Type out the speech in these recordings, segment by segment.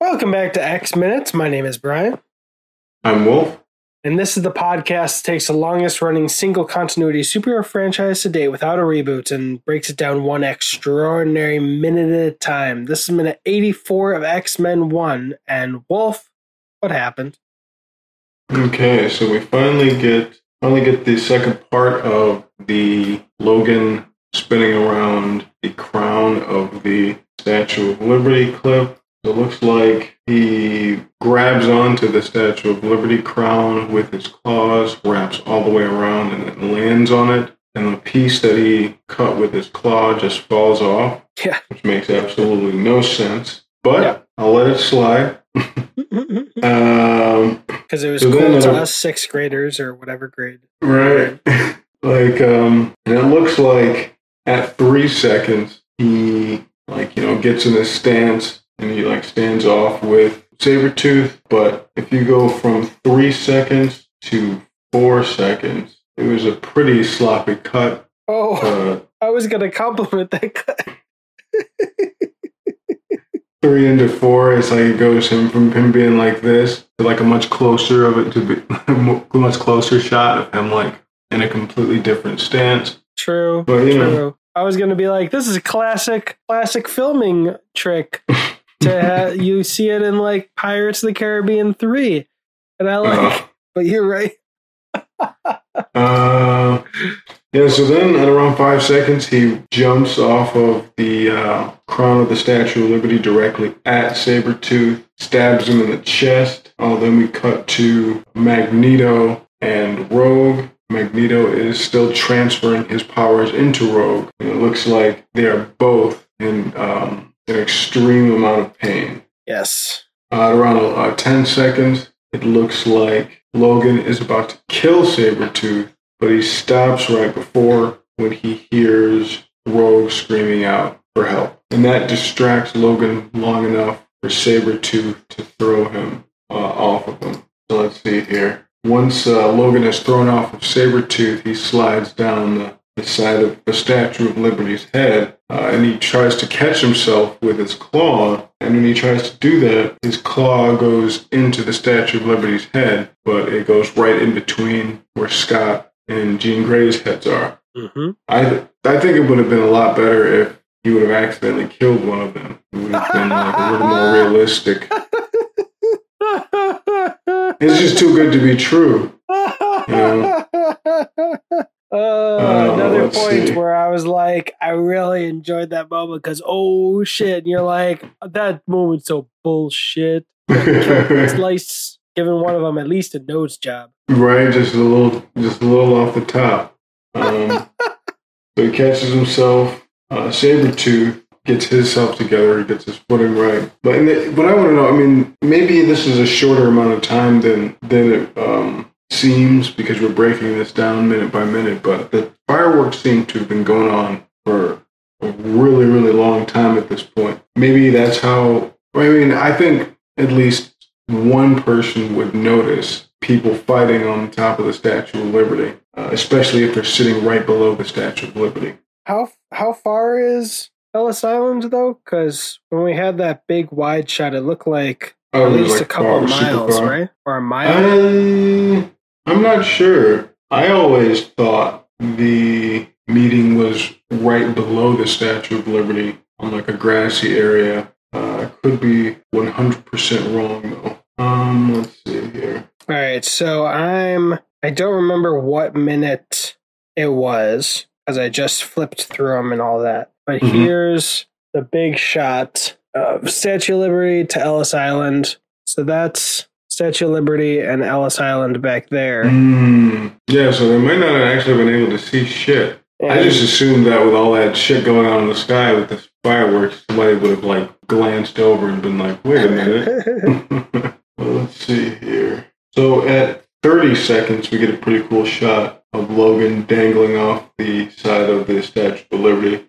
Welcome back to X Minutes. My name is Brian, I'm Wolf. and this is the podcast that takes the longest running single continuity superhero franchise to date without a reboot and breaks it down one extraordinary minute at a time. This is minute 84 of X Men 1. And Wolf, what happened? Okay, so we finally get finally get the second part of the Logan spinning around the crown of the Statue of Liberty clip. It looks like he grabs onto the Statue of Liberty crown with his claws, wraps all the way around, and then lands on it. And the piece that he cut with his claw just falls off, Yeah. which makes absolutely no sense. But Yeah. I'll let it slide. Um, Because it was So cool to us sixth graders or whatever grade. Right. like, um, and it looks like at three seconds, he, like, you know, gets in his stance and he, like, stands off with Sabretooth. But if you go from three seconds to four seconds, it was a pretty sloppy cut. Oh, Uh, I was going to compliment that cut. three into four, it's like it goes him from him being like this to like a much closer of it to be much closer shot of him like in a completely different stance. True. But you know, True. I was going to be like, this is a classic, classic filming trick. to ha- you see it in like Pirates of the Caribbean three, and I like. Uh, But you're right. Uh, yeah, so then at around five seconds, he jumps off of the uh, crown of the Statue of Liberty directly at Sabretooth, stabs him in the chest. Oh, then we cut to Magneto and Rogue. Magneto is still transferring his powers into Rogue. And it looks like they are both in um, an extreme amount of pain. Yes. Uh, at around uh, 10 seconds, it looks like Logan is about to kill Sabretooth, but he stops right before when he hears Rogue screaming out for help. And that distracts Logan long enough for Sabretooth to throw him uh, off of him. So let's see here. Once uh, Logan is thrown off of Sabretooth, he slides down the, the side of the Statue of Liberty's head uh, and he tries to catch himself with his claw. And when he tries to do that, his claw goes into the Statue of Liberty's head, but it goes right in between where Scott and Jean Grey's heads are. Mm-hmm. I I think it would have been a lot better if he would have accidentally killed one of them. It would have been like a little more realistic. It's just too good to be true. Yeah. Uh, Uh, let's point see. where I was like, I really enjoyed that moment because oh shit, and you're like, that moment's so bullshit. Slice giving one of them at least a nose job. Right, just a little, just a little off the top. Um, so he catches himself. Uh, Sabretooth gets himself together. He gets his footing right. But and the, what I want to know, I mean, maybe this is a shorter amount of time than than it um, seems because we're breaking this down minute by minute. But the fireworks seem to have been going on for a really, really long time at this point. Maybe that's how. I mean, I think at least one person would notice people fighting on top of the Statue of Liberty, uh, especially if they're sitting right below the Statue of Liberty. How how far is Ellis Island though? Because when we had that big wide shot, it looked like Oh, at least like, a couple miles, right? Or a mile. I, I'm not sure. I always thought the meeting was right below the Statue of Liberty on like a grassy area. Uh, could be 100% wrong though. Um, let's see here. All right, so I'm I don't remember what minute it was because I just flipped through them and all that. But Mhm. here's the big shot of Statue of Liberty to Ellis Island. So that's Statue of Liberty and Ellis Island back there. Mm, yeah, so they might not have actually been able to see shit. I just assumed that with all that shit going on in the sky with the fireworks, somebody would have like glanced over and been like, "Wait a minute." let's see here. So at 30 seconds, we get a pretty cool shot of Logan dangling off the side of the Statue of Liberty.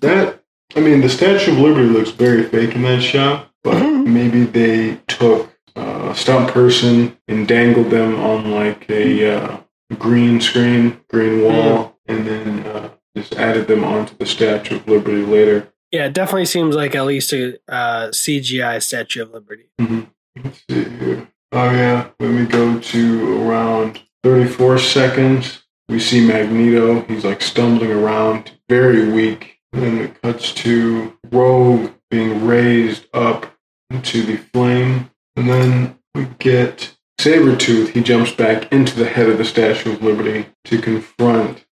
That I mean, the Statue of Liberty looks very fake in that shot, but Mhm. maybe they took uh, a stunt person and dangled them on like a uh, green screen, green wall, and then uh, just added them onto the Statue of Liberty later. Yeah, it definitely seems like at least a uh, CGI Statue of Liberty. Let's see here. Oh yeah, let me go to around 34 seconds. We see Magneto. He's like stumbling around, very weak. And then it cuts to Rogue being raised up into the flame. And then we get Sabretooth. He jumps back into the head of the Statue of Liberty to confront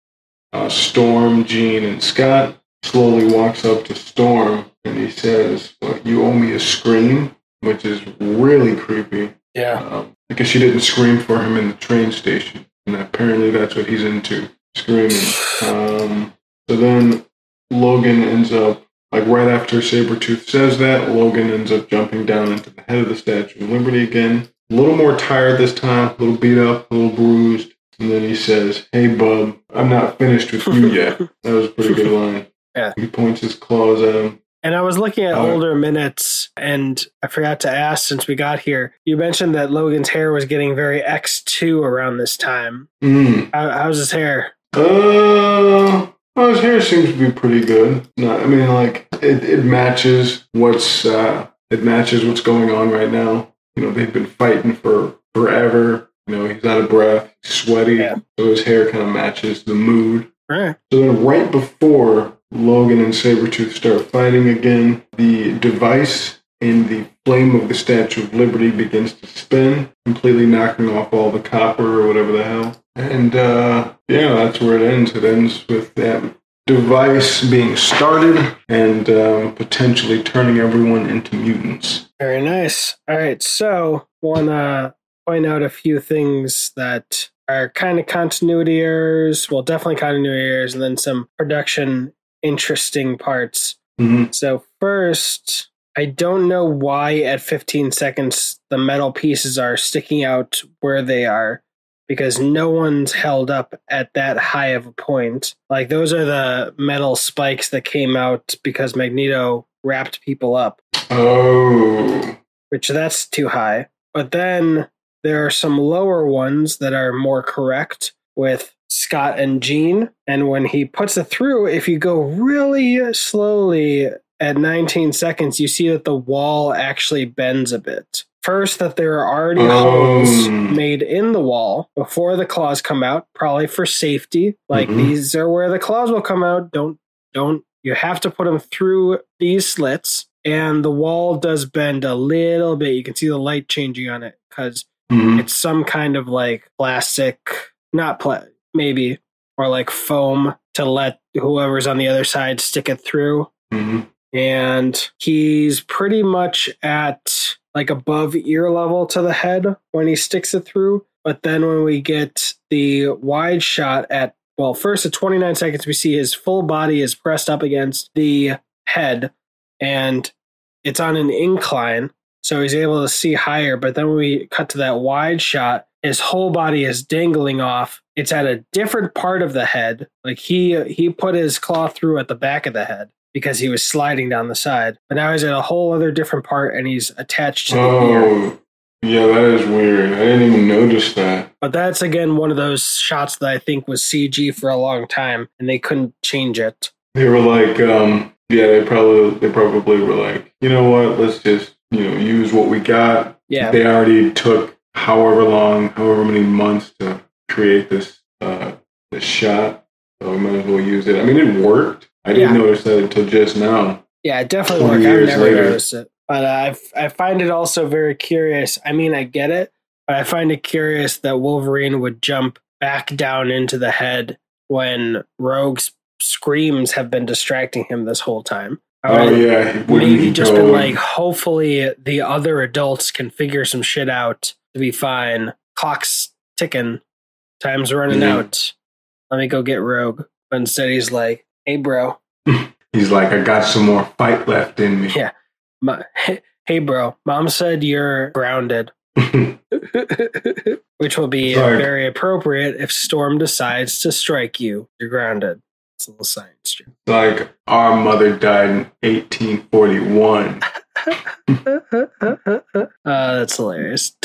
uh, Storm, Jean, and Scott. Slowly walks up to Storm and he says, well, You owe me a scream, which is really creepy Yeah. um, because she didn't scream for him in the train station, and apparently that's what he's into, screaming. Um, so then Logan ends up, like right after Sabretooth says that, Logan ends up jumping down into the head of the Statue of Liberty again. A little more tired this time, a little beat up, a little bruised. And then he says, Hey, bub, I'm not finished with you yet. That was a pretty good line. Yeah. He points his claws at him. And I was looking at Oh. older minutes, and I forgot to ask since we got here. You mentioned that Logan's hair was getting very X2 around this time. Mm. How, how's his hair? Uh, well, his hair seems to be pretty good. No, I mean, like it, it matches what's uh, it matches what's going on right now. You know, they've been fighting for forever. You know, he's out of breath, he's sweaty, Yeah. so his hair kind of matches the mood. Right. So then, right before Logan and Sabretooth start fighting again, the device in the flame of the Statue of Liberty begins to spin, completely knocking off all the copper or whatever the hell. And uh, yeah, that's where it ends. It ends with that device being started and um, potentially turning everyone into mutants. Very nice. All right. So, want to point out a few things that are kind of continuity errors. Well, definitely continuity errors, and then some production interesting parts. Mhm. So, first, I don't know why at 15 seconds the metal pieces are sticking out where they are because no one's held up at that high of a point. Like, those are the metal spikes that came out because Magneto wrapped people up Oh, which that's too high. But then there are some lower ones that are more correct with Scott and Jean. And when he puts it through, if you go really slowly at 19 seconds, you see that the wall actually bends a bit. First, that there are already Oh. holes made in the wall before the claws come out, probably for safety. Like Mhm. these are where the claws will come out. Don't, don't, you have to put them through these slits and the wall does bend a little bit. You can see the light changing on it because Mhm. it's some kind of like plastic, not pla- maybe, or like foam to let whoever's on the other side stick it through. Mhm. And he's pretty much at like above ear level to the head when he sticks it through. But then when we get the wide shot at, well, first at 29 seconds, we see his full body is pressed up against the head and it's on an incline. So he's able to see higher. But then when we cut to that wide shot, his whole body is dangling off. It's at a different part of the head. Like he he put his claw through at the back of the head because he was sliding down the side. But now he's at a whole other different part and he's attached to the. Oh, yeah, that is weird. I didn't even notice that. But that's again one of those shots that I think was CG for a long time and they couldn't change it. They were like, um, yeah, they probably they probably were like, you know what? Let's just you know use what we got. Yeah. They already took however long, however many months to create this uh, this shot, so we might as well use it. I mean, it worked. I didn't Yeah. notice that until just now. Yeah, it definitely 20 worked. I've years never later. noticed it. But uh, I I find it also very curious. I mean, I get it, but I find it curious that Wolverine would jump back down into the head when Rogue's screams have been distracting him this whole time. Oh yeah, maybe just go been like, hopefully the other adults can figure some shit out to be fine. Clock's ticking, time's running Mhm. out. Let me go get Rogue. But instead, he's like, "Hey, bro, he's like, I got some more fight left in me. Yeah. my, hey, bro, mom said you're grounded." Which will be Sorry. very appropriate if Storm decides to strike you. You're grounded. It's a little science joke. like our mother died in 1841. uh, that's hilarious.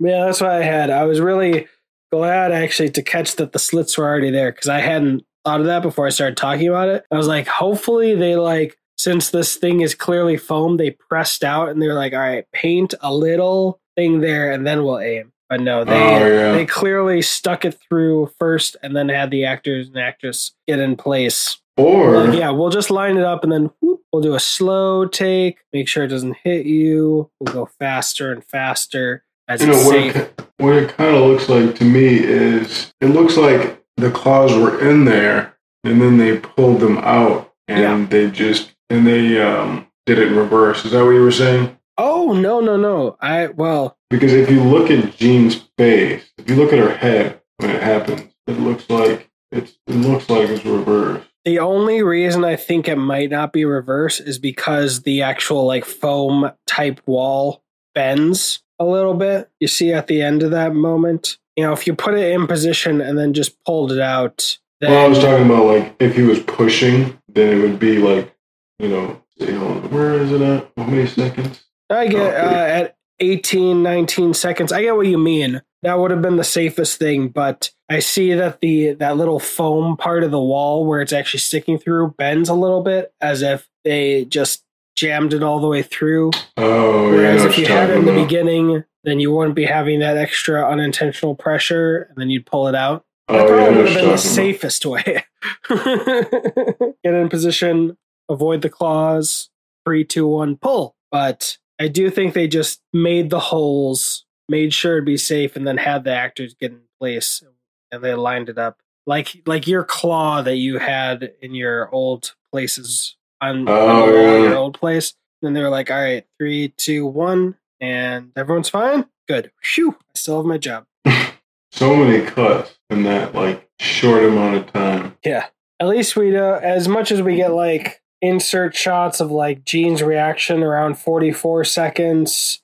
yeah, that's what I had. I was really glad actually to catch that the slits were already there because I hadn't thought of that before I started talking about it. I was like, hopefully they like since this thing is clearly foam, they pressed out and they're like, all right, paint a little thing there and then we'll aim. But no, they Oh, yeah. they clearly stuck it through first and then had the actors and actress get in place. Or Like, yeah, we'll just line it up and then whoop, we'll do a slow take, make sure it doesn't hit you. We'll go faster and faster as you know what safe. it, what it kind of looks like to me is it looks like the claws were in there and then they pulled them out and Yeah. they just and they um did it in reverse. Is that what you were saying? Oh no no no! I well Because if you look at Jean's face, if you look at her head when it happens, it looks like it's it looks like it's reversed. The only reason I think it might not be reverse is because the actual like foam type wall bends a little bit. You see at the end of that moment. You know, if you put it in position and then just pulled it out, then Well, I was talking about like if he was pushing, then it would be like you know, see, hold on, where is it at? How many seconds? I get Oh, uh, at 18, 19 seconds. I get what you mean. That would have been the safest thing, but I see that the that little foam part of the wall where it's actually sticking through bends a little bit, as if they just jammed it all the way through. Oh, yeah, Whereas know if you had it in the about. beginning, then you wouldn't be having that extra unintentional pressure, and then you'd pull it out. Oh, that Oh, yeah, I probably know would have been the about. safest way. Get in position, avoid the claws, three, two, one, pull. But I do think they just made the holes, made sure to be safe, and then had the actors get in place, and they lined it up like like your claw that you had in your old places on, on the Oh, wall yeah. your old place. And they were like, "All right, three, two, one, and everyone's fine. Good. Phew! I still have my job." So many cuts in that like short amount of time. Yeah. At least we know as much as we get like insert shots of like Jean's reaction around 44 seconds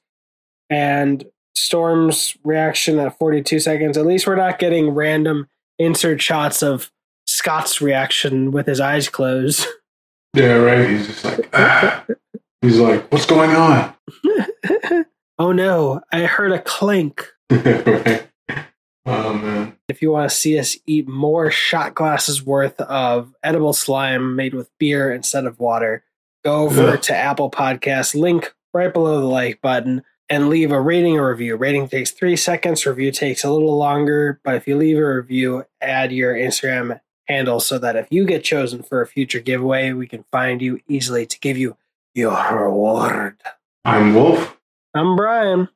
and Storm's reaction at 42 seconds. At least we're not getting random insert shots of Scott's reaction with his eyes closed. Yeah, right. He's just like, ah. He's like, what's going on? oh no, I heard a clink. right. Oh man. If you want to see us eat more shot glasses worth of edible slime made with beer instead of water, go over Ugh. to Apple Podcasts, link right below the like button, and leave a rating or review. Rating takes three seconds, review takes a little longer, but if you leave a review, add your Instagram handle so that if you get chosen for a future giveaway, we can find you easily to give you your reward. I'm Wolf, I'm Brian.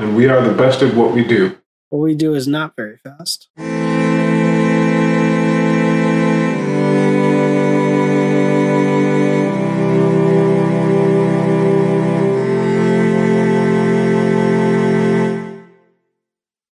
and we are the best at what we do. What we do is not very fast.